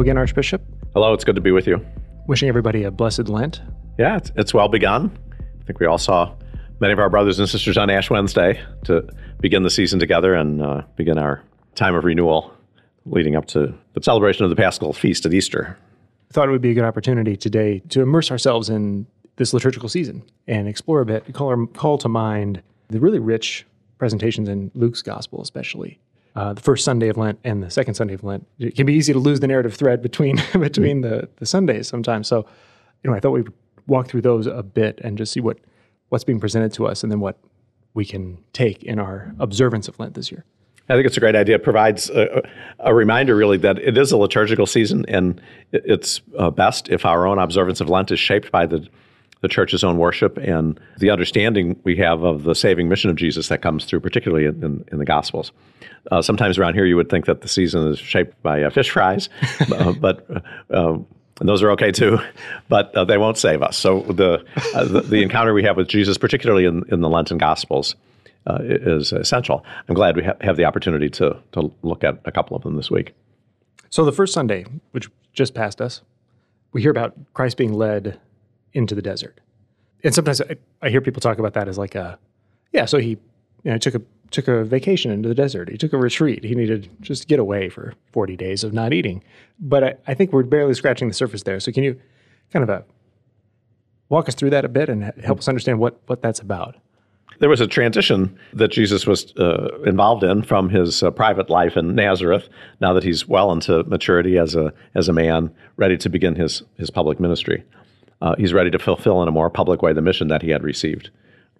Hello again, Archbishop. Hello, it's good to be with you. Wishing everybody a blessed Lent. Yeah, it's, it's well begun. I think we all saw many of our brothers and sisters on Ash Wednesday to begin the season together and uh, begin our time of renewal leading up to the celebration of the Paschal Feast at Easter. I thought it would be a good opportunity today to immerse ourselves in this liturgical season and explore a bit, call, call to mind the really rich presentations in Luke's Gospel, especially. Uh, the first Sunday of Lent and the second Sunday of Lent. It can be easy to lose the narrative thread between between the, the Sundays sometimes. So, you know, I thought we'd walk through those a bit and just see what what's being presented to us and then what we can take in our observance of Lent this year. I think it's a great idea. It provides a, a reminder, really, that it is a liturgical season, and it's uh, best if our own observance of Lent is shaped by the the church's own worship and the understanding we have of the saving mission of Jesus that comes through, particularly in, in, in the Gospels. Uh, sometimes around here, you would think that the season is shaped by uh, fish fries, uh, but uh, and those are okay too, but uh, they won't save us. So the, uh, the, the encounter we have with Jesus, particularly in, in the Lenten Gospels, is essential. I'm glad we ha- have the opportunity to to look at a couple of them this week. So the first Sunday, which just passed us, we hear about Christ being led into the desert, and sometimes I, I hear people talk about that as like a, yeah. So he, you know, took a took a vacation into the desert. He took a retreat. He needed just to get away for 40 days of not eating. But I, I think we're barely scratching the surface there. So can you kind of uh, walk us through that a bit and help us understand what what that's about? there was a transition that Jesus was uh, involved in from his uh, private life in Nazareth. Now that he's well into maturity as a as a man, ready to begin his his public ministry, uh, he's ready to fulfill in a more public way the mission that he had received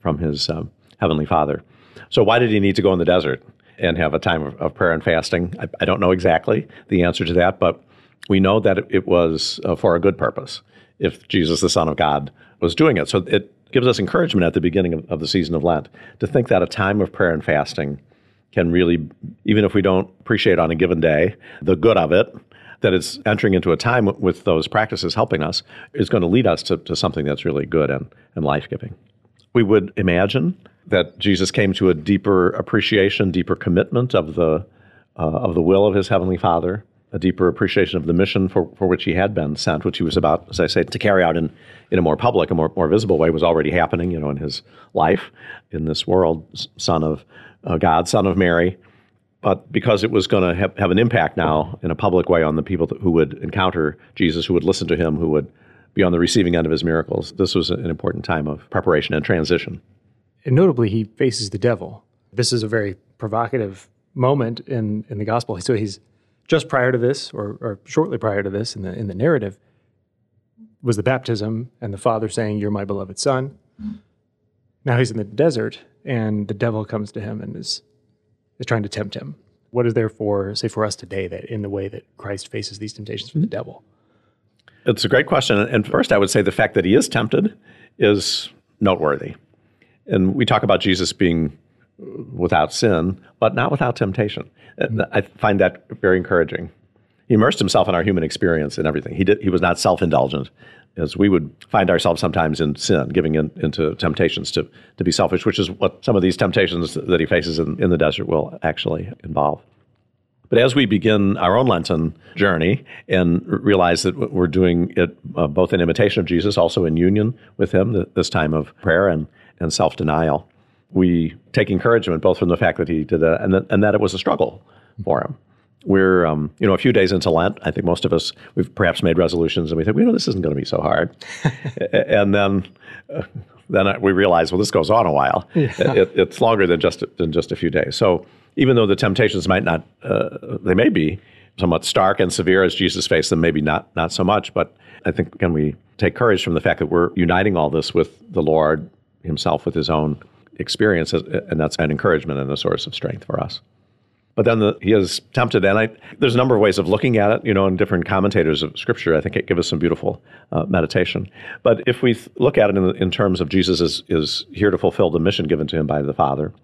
from his um, heavenly Father. So, why did he need to go in the desert and have a time of, of prayer and fasting? I, I, don't know exactly the answer to that, but we know that it, it was uh, for a good purpose. If Jesus, the Son of God, was doing it, so it gives us encouragement at the beginning of, of the season of Lent to think that a time of prayer and fasting can really, even if we don't appreciate on a given day the good of it, that it's entering into a time with those practices helping us is going to lead us to, to something that's really good and, and life giving. We would imagine that Jesus came to a deeper appreciation, deeper commitment of the, uh, of the will of his heavenly Father, a deeper appreciation of the mission for, for which he had been sent, which he was about, as I say, to carry out in, in a more public, a more, more visible way, was already happening, you know, in his life in this world, son of uh, God, son of Mary. But because it was going to have, an impact now in a public way on the people who would encounter Jesus, who would listen to him, who would be on the receiving end of his miracles, this was an important time of preparation and transition. And notably, he faces the devil. This is a very provocative moment in, in the gospel. So he's just prior to this, or, or shortly prior to this in the, in the narrative, was the baptism and the father saying, You're my beloved son. Now he's in the desert, and the devil comes to him and is, is trying to tempt him. What is there for, say, for us today that in the way that Christ faces these temptations from the mm-hmm. devil? It's a great question. And first, I would say the fact that he is tempted is noteworthy. And we talk about Jesus being uh, without sin, but not without temptation. Mm-hmm. I find that very encouraging. He immersed himself in our human experience and everything. He did. He was not self-indulgent, as we would find ourselves sometimes in sin, giving in, into temptations to to be selfish, which is what some of these temptations that he faces in, in the desert will actually involve. But as we begin our own Lenten journey and realize that we're doing it uh, both in imitation of Jesus, also in union with Him, this time of prayer and, and self denial, we take encouragement both from the fact that he did that and that, and that it was a struggle for him. We're, um, you know, a few days into Lent. I think most of us we've perhaps made resolutions and we think, well, you know, this isn't going to be so hard, and then. Uh, then we realize, well, this goes on a while. Yeah. It, it's longer than just than just a few days. So even though the temptations might not, uh, they may be somewhat stark and severe as Jesus faced them, maybe not not so much. But I think can we take courage from the fact that we're uniting all this with the Lord Himself, with His own experience, and that's an encouragement and a source of strength for us. But then the, he is tempted, and I, there's a number of ways of looking at it, you know, and different commentators of Scripture. I think it gives us some beautiful uh, meditation. But if we th- look at it in, in terms of Jesus is, is here to fulfill the mission given to him by the Father,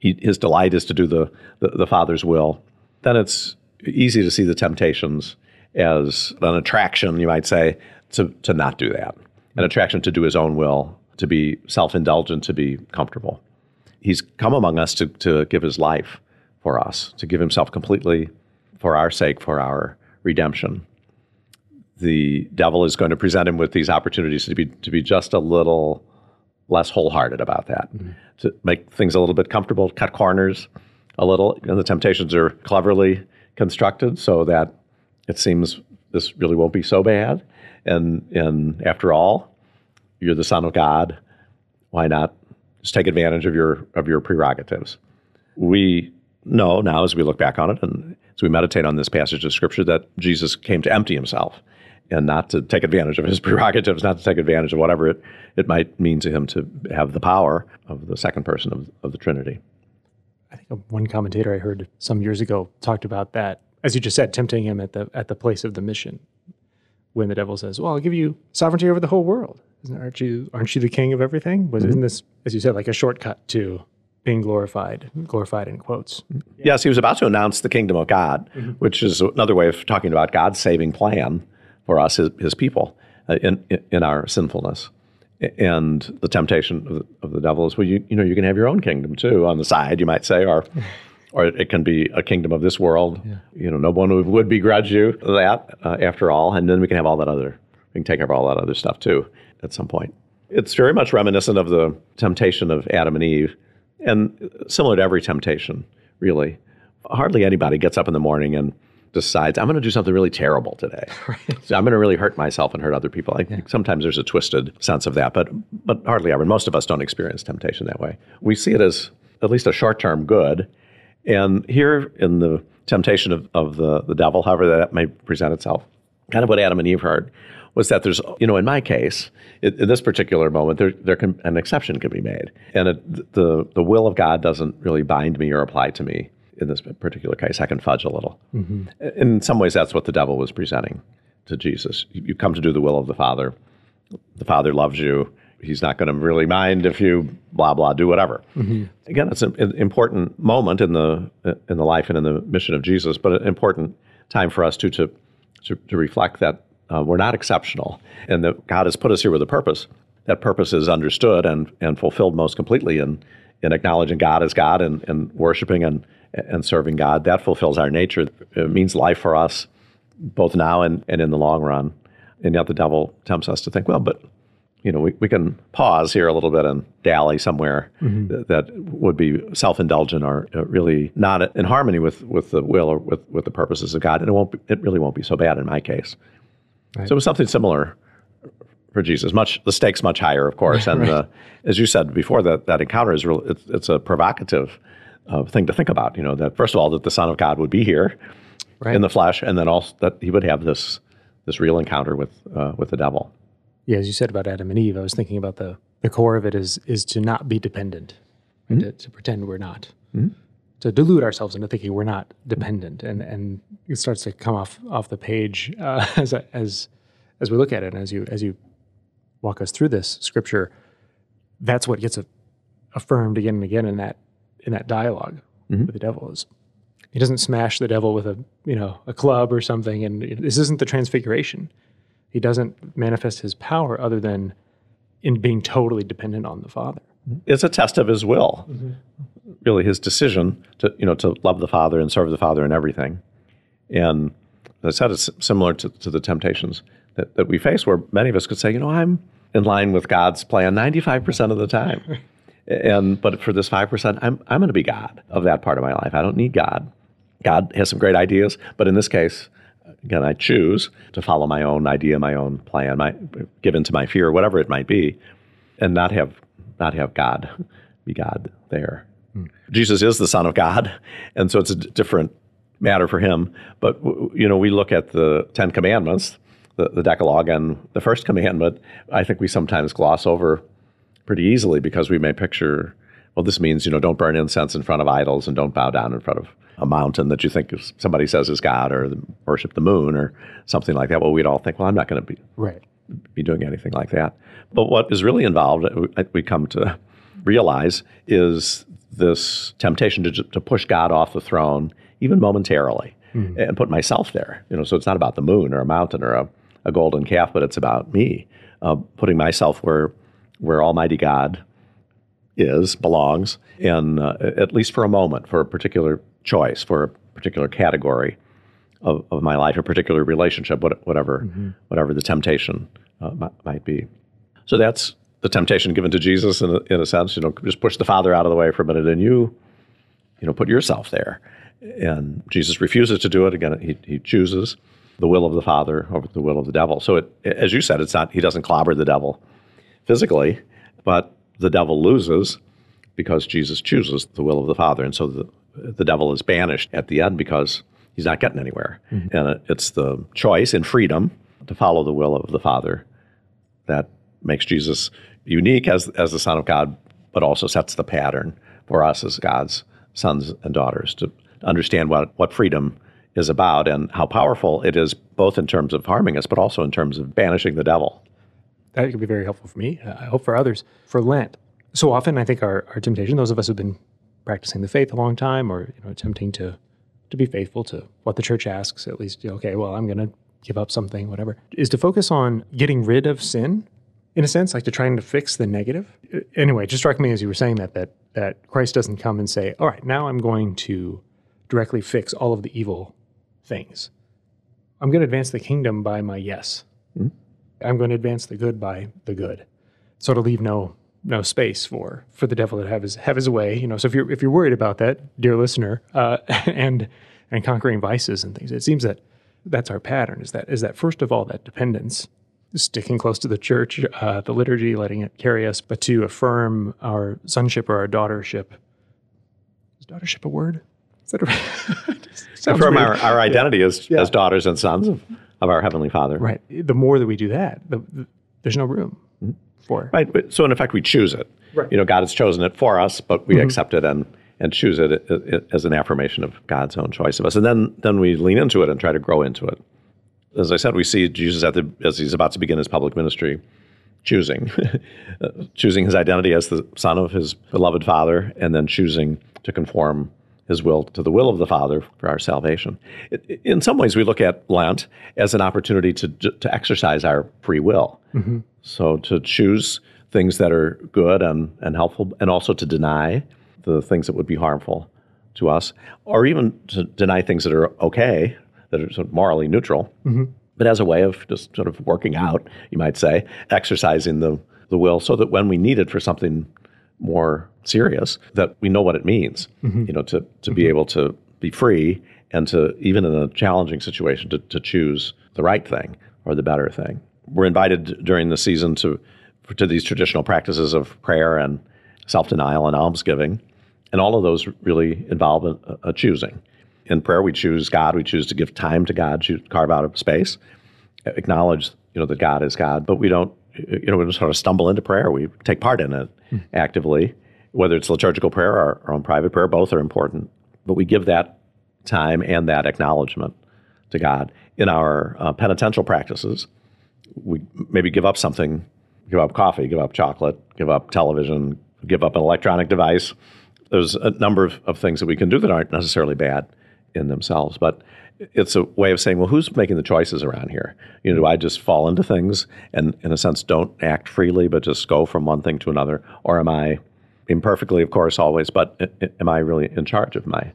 he, his delight is to do the, the, the Father's will, then it's easy to see the temptations as an attraction, you might say, to, to not do that, an attraction to do his own will to be self indulgent, to be comfortable. He's come among us to, to give his life for us, to give himself completely for our sake, for our redemption. the devil is going to present him with these opportunities to be to be just a little less wholehearted about that, mm-hmm. to make things a little bit comfortable, cut corners a little. And the temptations are cleverly constructed so that it seems this really won't be so bad. And and after all, you're the son of God. Why not just take advantage of your of your prerogatives? We know now as we look back on it and as we meditate on this passage of scripture that Jesus came to empty himself and not to take advantage of his prerogatives, not to take advantage of whatever it, it might mean to him to have the power of the second person of, of the Trinity. I think one commentator I heard some years ago talked about that, as you just said, tempting him at the at the place of the mission. When the devil says, "Well, I'll give you sovereignty over the whole world," aren't you aren't you the king of everything? Was mm-hmm. isn't this, as you said, like a shortcut to being glorified, glorified in quotes. Yes, he was about to announce the kingdom of God, mm-hmm. which is another way of talking about God's saving plan for us, his, his people, uh, in, in our sinfulness. And the temptation of the, of the devil is, well, you, you know, you can have your own kingdom too on the side, you might say, or or it can be a kingdom of this world. Yeah. You know, no one would begrudge you that uh, after all, and then we can have all that other, we can take care of all that other stuff too at some point. It's very much reminiscent of the temptation of Adam and Eve, and similar to every temptation, really. Hardly anybody gets up in the morning and decides I'm going to do something really terrible today. Right. So I'm going to really hurt myself and hurt other people. I yeah. sometimes there's a twisted sense of that, but but hardly ever. Most of us don't experience temptation that way. We see it as at least a short-term good. And here in the temptation of, of the, the devil, however that may present itself, kind of what Adam and Eve heard was that there's, you know, in my case, in, in this particular moment, there, there can, an exception can be made. And it, the, the will of God doesn't really bind me or apply to me in this particular case. I can fudge a little. Mm-hmm. In some ways, that's what the devil was presenting to Jesus. You come to do the will of the Father. The Father loves you. He's not going to really mind if you blah blah do whatever. Mm-hmm. Again, it's an, important moment in the in the life and in the mission of Jesus, but an important time for us too to to, to reflect that uh, we're not exceptional, and that God has put us here with a purpose. That purpose is understood and and fulfilled most completely in in acknowledging God as God and, and worshiping and and serving God. That fulfills our nature. It means life for us, both now and, and in the long run. And yet the devil tempts us to think, well, but you know, we, we can pause here a little bit and dally somewhere mm-hmm. that, that, would be self-indulgent or uh, really not in harmony with, with the will or with, with the purposes of God. And it won't be, it really won't be so bad in my case. Right. So it was something similar for Jesus. Much the stakes much higher, of course. And right. uh, as you said before, that that encounter is real. It's, it's a provocative uh, thing to think about. You know that first of all that the Son of God would be here right. in the flesh, and then also that he would have this this real encounter with uh, with the devil. Yeah, as you said about Adam and Eve, I was thinking about the the core of it is is to not be dependent, mm-hmm. to, to, pretend we're not. Mm-hmm. To delude ourselves into thinking we're not dependent, and and it starts to come off off the page uh, as as as we look at it, and as you as you walk us through this scripture, that's what gets affirmed again and again in that in that dialog mm-hmm. with the devil is he doesn't smash the devil with a you know a club or something. And this isn't the transfiguration. He doesn't manifest his power other than in being totally dependent on the father. It's a test of his will. Mm-hmm. Really his decision to you know to love the father and serve the father in everything and as i said it's similar to, to the temptations that, that we face where many of us could say you know i'm in line with god's plan 95% of the time And but for this five percent, I'm I'm going to be God of that part of my life. I don't need God. God has some great ideas, but in this case, again, I choose to follow my own idea, my own plan, my give into my fear, whatever it might be, and not have not have God be God there. Jesus is the Son of God, and so it's a different matter for him. But you know, we look at the Ten Commandments, the, the Decalogue, and the first commandment. I think we sometimes gloss over pretty easily because we may picture, well, this means, you know, don't burn incense in front of idols and don't bow down in front of a mountain that you think somebody says is God or worship the moon or something like that. Well, we'd all think, well, I'm not going to be right. be doing anything like that. But what is really involved, uh, we come to realize, is this temptation to, to push God off the throne, even momentarily, mm-hmm. and put myself there. You know, so it's not about the moon or a mountain or a, a golden calf, but it's about me, uh, putting myself where where Almighty God is, belongs, and uh, at least for a moment, for a particular choice, for a particular category of, of my life, a particular relationship, whatever, mm-hmm. whatever the temptation uh, might be. So that's the temptation given to Jesus in a, in a sense. You know, just push the Father out of the way for a minute, and you, you know, put yourself there. And Jesus refuses to do it. Again, he, he chooses the will of the Father over the will of the devil. So, it, as you said, it's not he doesn't clobber the devil physically, but the devil loses because Jesus chooses the will of the Father, and so the the devil is banished at the end because he's not getting anywhere. Mm-hmm. And it's the choice and freedom to follow the will of the Father that makes Jesus unique as as the Son of God, but also sets the pattern for us as God's sons and daughters to understand what, what freedom is about and how powerful it is, both in terms of harming us, but also in terms of banishing the devil. That could be very helpful for me. Uh, I hope for others. For Lent, so often I think our, our temptation, those of us who've been practicing the faith a long time or you know, attempting to to be faithful to what the church asks, at least, okay, well, I'm going to give up something, whatever, is to focus on getting rid of sin in a sense, like to trying to fix the negative. Anyway, it just struck me as you were saying that that that Christ doesn't come and say, "All right, now I'm going to directly fix all of the evil things. I'm going to advance the kingdom by my yes. Mm-hmm. I'm going to advance the good by the good." So to leave no no space for for the devil to have his have his way. You know, so if you're if you're worried about that, dear listener, uh, and and conquering vices and things, it seems that that's our pattern. Is that is that first of all that dependence sticking close to the church, uh, the liturgy, letting it carry us, but to affirm our sonship or our daughtership. Is daughtership a word? Is that a, affirm our, our identity yeah. as, yeah. as daughters and sons of, of our Heavenly Father. Right. The more that we do that, the, the, there's no room mm-hmm. for Right. So, in effect, we choose it. Right. You know, God has chosen it for us, but we mm-hmm. accept it and, and choose it, it, it as an affirmation of God's own choice of us. And then, then we lean into it and try to grow into it as I said, we see Jesus at the as he's about to begin his public ministry, choosing, choosing his identity as the son of his beloved Father, and then choosing to conform his will to the will of the Father for our salvation. in some ways, we look at Lent as an opportunity to to exercise our free will. Mm-hmm. So to choose things that are good and, and helpful, and also to deny the things that would be harmful to us, or even to deny things that are okay that are sort of morally neutral, mm-hmm. but as a way of just sort of working out, you might say, exercising the, the will so that when we need it for something more serious, that we know what it means, mm-hmm. you know, to, to be mm-hmm. able to be free and to, even in a challenging situation, to, to choose the right thing or the better thing. We're invited during the season to, to these traditional practices of prayer and self denial and almsgiving. And all of those really involve a, a choosing in prayer, we choose God. We choose to give time to God, choose, carve out a space, acknowledge you know that God is God. But we don't you know we don't sort of stumble into prayer. We take part in it mm. actively, whether it's liturgical prayer or our own private prayer. Both are important, but we give that time and that acknowledgement to God in our uh, penitential practices. We maybe give up something, give up coffee, give up chocolate, give up television, give up an electronic device. There's a number of, of things that we can do that aren't necessarily bad in themselves. But it's a way of saying, well, who's making the choices around here? You know, do I just fall into things and, in a sense, don't act freely, but just go from one thing to another, or am I imperfectly, of course, always, but am I really in charge of my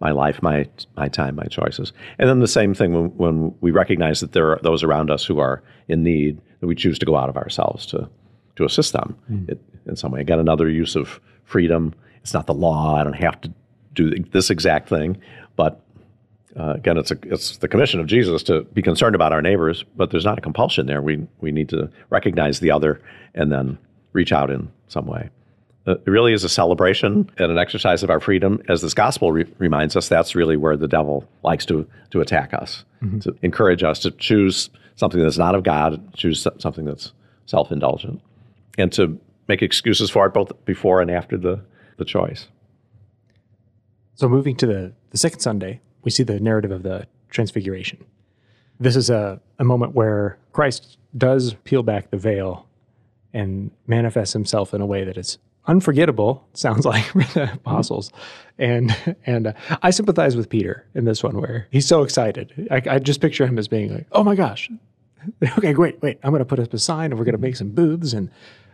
my life, my my time, my choices? And then the same thing when, when we recognize that there are those around us who are in need, that we choose to go out of ourselves to to assist them mm. in some way. Again, another use of freedom. It's not the law. I don't have to do this exact thing, but uh, again, it's a, it's the commission of Jesus to be concerned about our neighbors, but there's not a compulsion there. We we need to recognize the other and then reach out in some way. Uh, it really is a celebration and an exercise of our freedom, as this gospel re- reminds us. That's really where the devil likes to to attack us, mm-hmm. to encourage us to choose something that's not of God, choose something that's self indulgent, and to make excuses for it both before and after the the choice. So moving to the, the second Sunday, we see the narrative of the transfiguration. This is a, a moment where Christ does peel back the veil and manifests himself in a way that is unforgettable, sounds like for the apostles. And and uh, I sympathize with Peter in this one where he's so excited. I, I just picture him as being like, oh my gosh, okay, great, wait, I'm going to put up a sign and we're going to make some booths and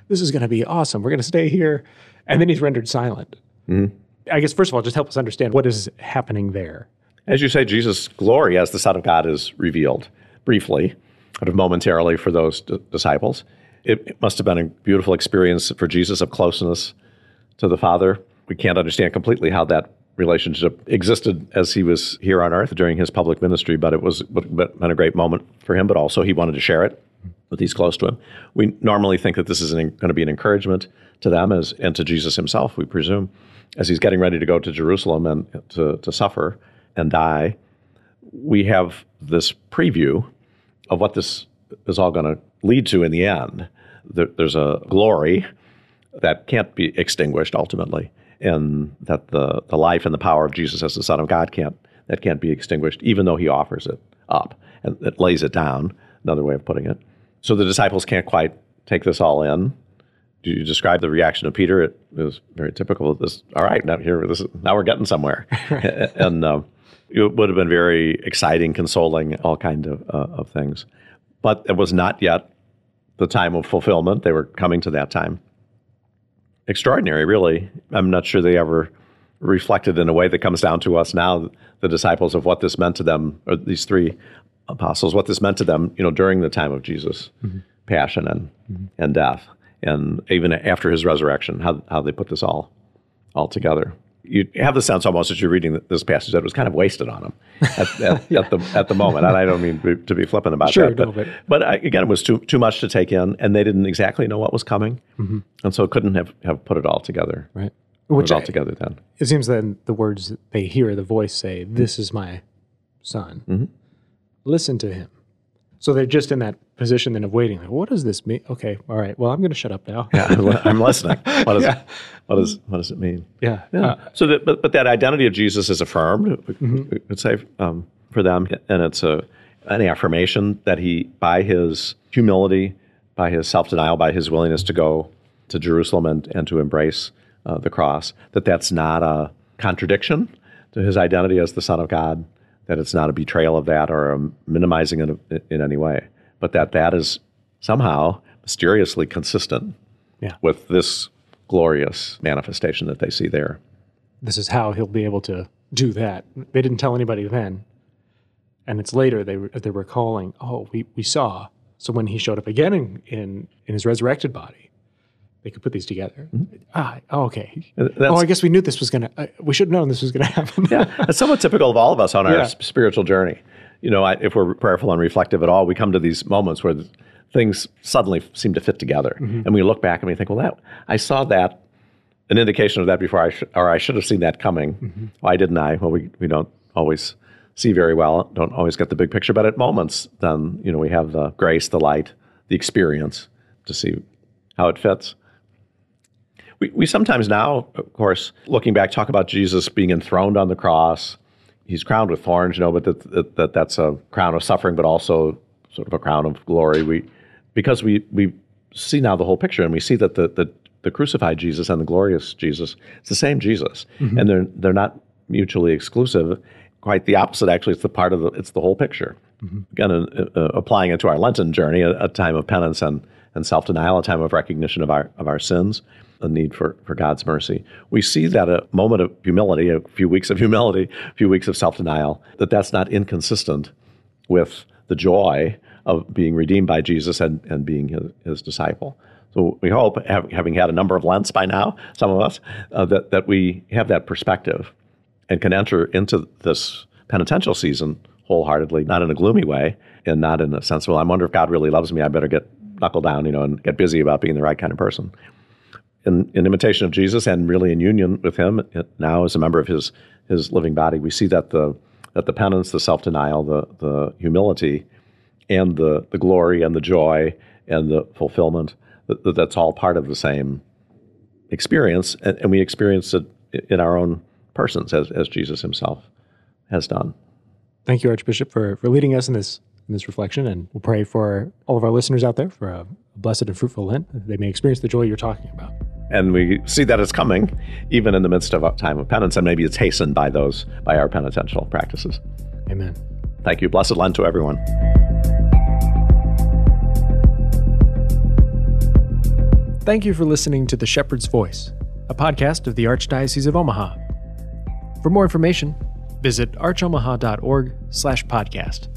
this is going to be awesome. We're going to stay here. And then he's rendered silent. Mm-hmm. I guess first of all, just help us understand what is happening there. As you say, Jesus' glory as the Son of God is revealed briefly, sort of momentarily for those d- disciples. It, it must have been a beautiful experience for Jesus of closeness to the Father. We can't understand completely how that relationship existed as he was here on earth during his public ministry, but it was but, been a great moment for him, but also he wanted to share it with these close to him. We normally think that this is going to be an encouragement to them as and to Jesus himself, we presume, as he's getting ready to go to Jerusalem and to, to suffer and die. We have this preview of what this is all going to lead to in the end. There, there's a glory that can't be extinguished ultimately, and that the, the life and the power of Jesus as the Son of God can't that can't be extinguished, even though He offers it up and it lays it down. Another way of putting it. So the disciples can't quite take this all in. You describe the reaction of Peter? It, it was very typical of this. All right, now here, this is, now we're getting somewhere, and uh, it would have been very exciting, consoling, all kind of uh, of things. But it was not yet the time of fulfillment. They were coming to that time. Extraordinary, really. I'm not sure they ever reflected in a way that comes down to us now, the disciples, of what this meant to them, or these three apostles, what this meant to them, you know, during the time of Jesus' mm-hmm. passion and mm-hmm. and death, and even after his resurrection, how how they put this all all together. You have the sense almost as you're reading this passage that it was kind of wasted on them at, at, yeah. at the at the moment. And I don't mean to be flippant about sure, that, but, but, but I, again, it was too too much to take in, and they didn't exactly know what was coming, mm-hmm. and so couldn't have, have put it all together. Right. Which all together then. It seems then the words they hear, the voice say, "This is my son." Mm-hmm listen to him. So they're just in that position then of waiting. Like, what does this mean? Okay, all right. Well, I'm going to shut up now. yeah, I'm listening. What, is, yeah. what, does, what does it mean? Yeah. yeah. Uh, so, that, but, but that identity of Jesus is affirmed, mm-hmm. we could say, um, for them. And it's a, an affirmation that he, by his humility, by his self denial, by his willingness to go to Jerusalem and, and to embrace uh, the cross, that that's not a contradiction to his identity as the Son of God, that it's not a betrayal of that or a minimizing it in any way, but that that is somehow mysteriously consistent yeah. with this glorious manifestation that they see there. This is how he'll be able to do that. They didn't tell anybody then, and it's later they they were calling. Oh, we we saw. So when he showed up again in in, in his resurrected body, they could put these together. Mm-hmm. Ah, oh, okay. That's, oh, I guess we knew this was going to, uh, we should have known this was going to happen. yeah, it's somewhat typical of all of us on our yeah. spiritual journey. You know, I, if we're prayerful and reflective at all, we come to these moments where things suddenly seem to fit together. Mm-hmm. And we look back and we think, well, that I saw that, an indication of that before I, sh- or I should have seen that coming. Mm-hmm. Why didn't I? Well, we, we don't always see very well, don't always get the big picture, but at moments, then, you know, we have the grace, the light, the experience to see how it fits. We, we sometimes now, of course, looking back, talk about Jesus being enthroned on the cross. He's crowned with thorns, you know, but that, that, that that's a crown of suffering, but also sort of a crown of glory. We, because we, we see now the whole picture and we see that the, the, the crucified Jesus and the glorious Jesus, it's the same Jesus. Mm-hmm. And they're, they're not mutually exclusive. Quite the opposite, actually. It's the part of the, it's the whole picture. Mm-hmm. Again, uh, uh, applying it to our Lenten journey, a, a time of penance and, and self denial, a time of recognition of our, of our sins a need for, for God's mercy. We see that a moment of humility, a few weeks of humility, a few weeks of self denial, that that's not inconsistent with the joy of being redeemed by Jesus and, and being his, his disciple. So we hope, having had a number of Lents by now, some of us, uh, that, that we have that perspective and can enter into this penitential season wholeheartedly, not in a gloomy way and not in a sense, well, I wonder if God really loves me. I better get knuckle down, you know, and get busy about being the right kind of person in, in imitation of Jesus and really in union with Him now as a member of His His living body. We see that the that the penance, the self denial, the the humility, and the the glory and the joy and the fulfillment that, that's all part of the same experience, and, and we experience it in our own persons as as Jesus Himself has done. Thank you, Archbishop, for for leading us in this in this reflection, and we'll pray for all of our listeners out there for a blessed and fruitful Lent. They may experience the joy you're talking about. And we see that it's coming, even in the midst of a time of penance, and maybe it's hastened by those, by our penitential practices. Amen. Thank you. Blessed Lent to everyone. Thank you for listening to The Shepherd's Voice, a podcast of the Archdiocese of Omaha. For more information, Visit archomaha.org slash podcast.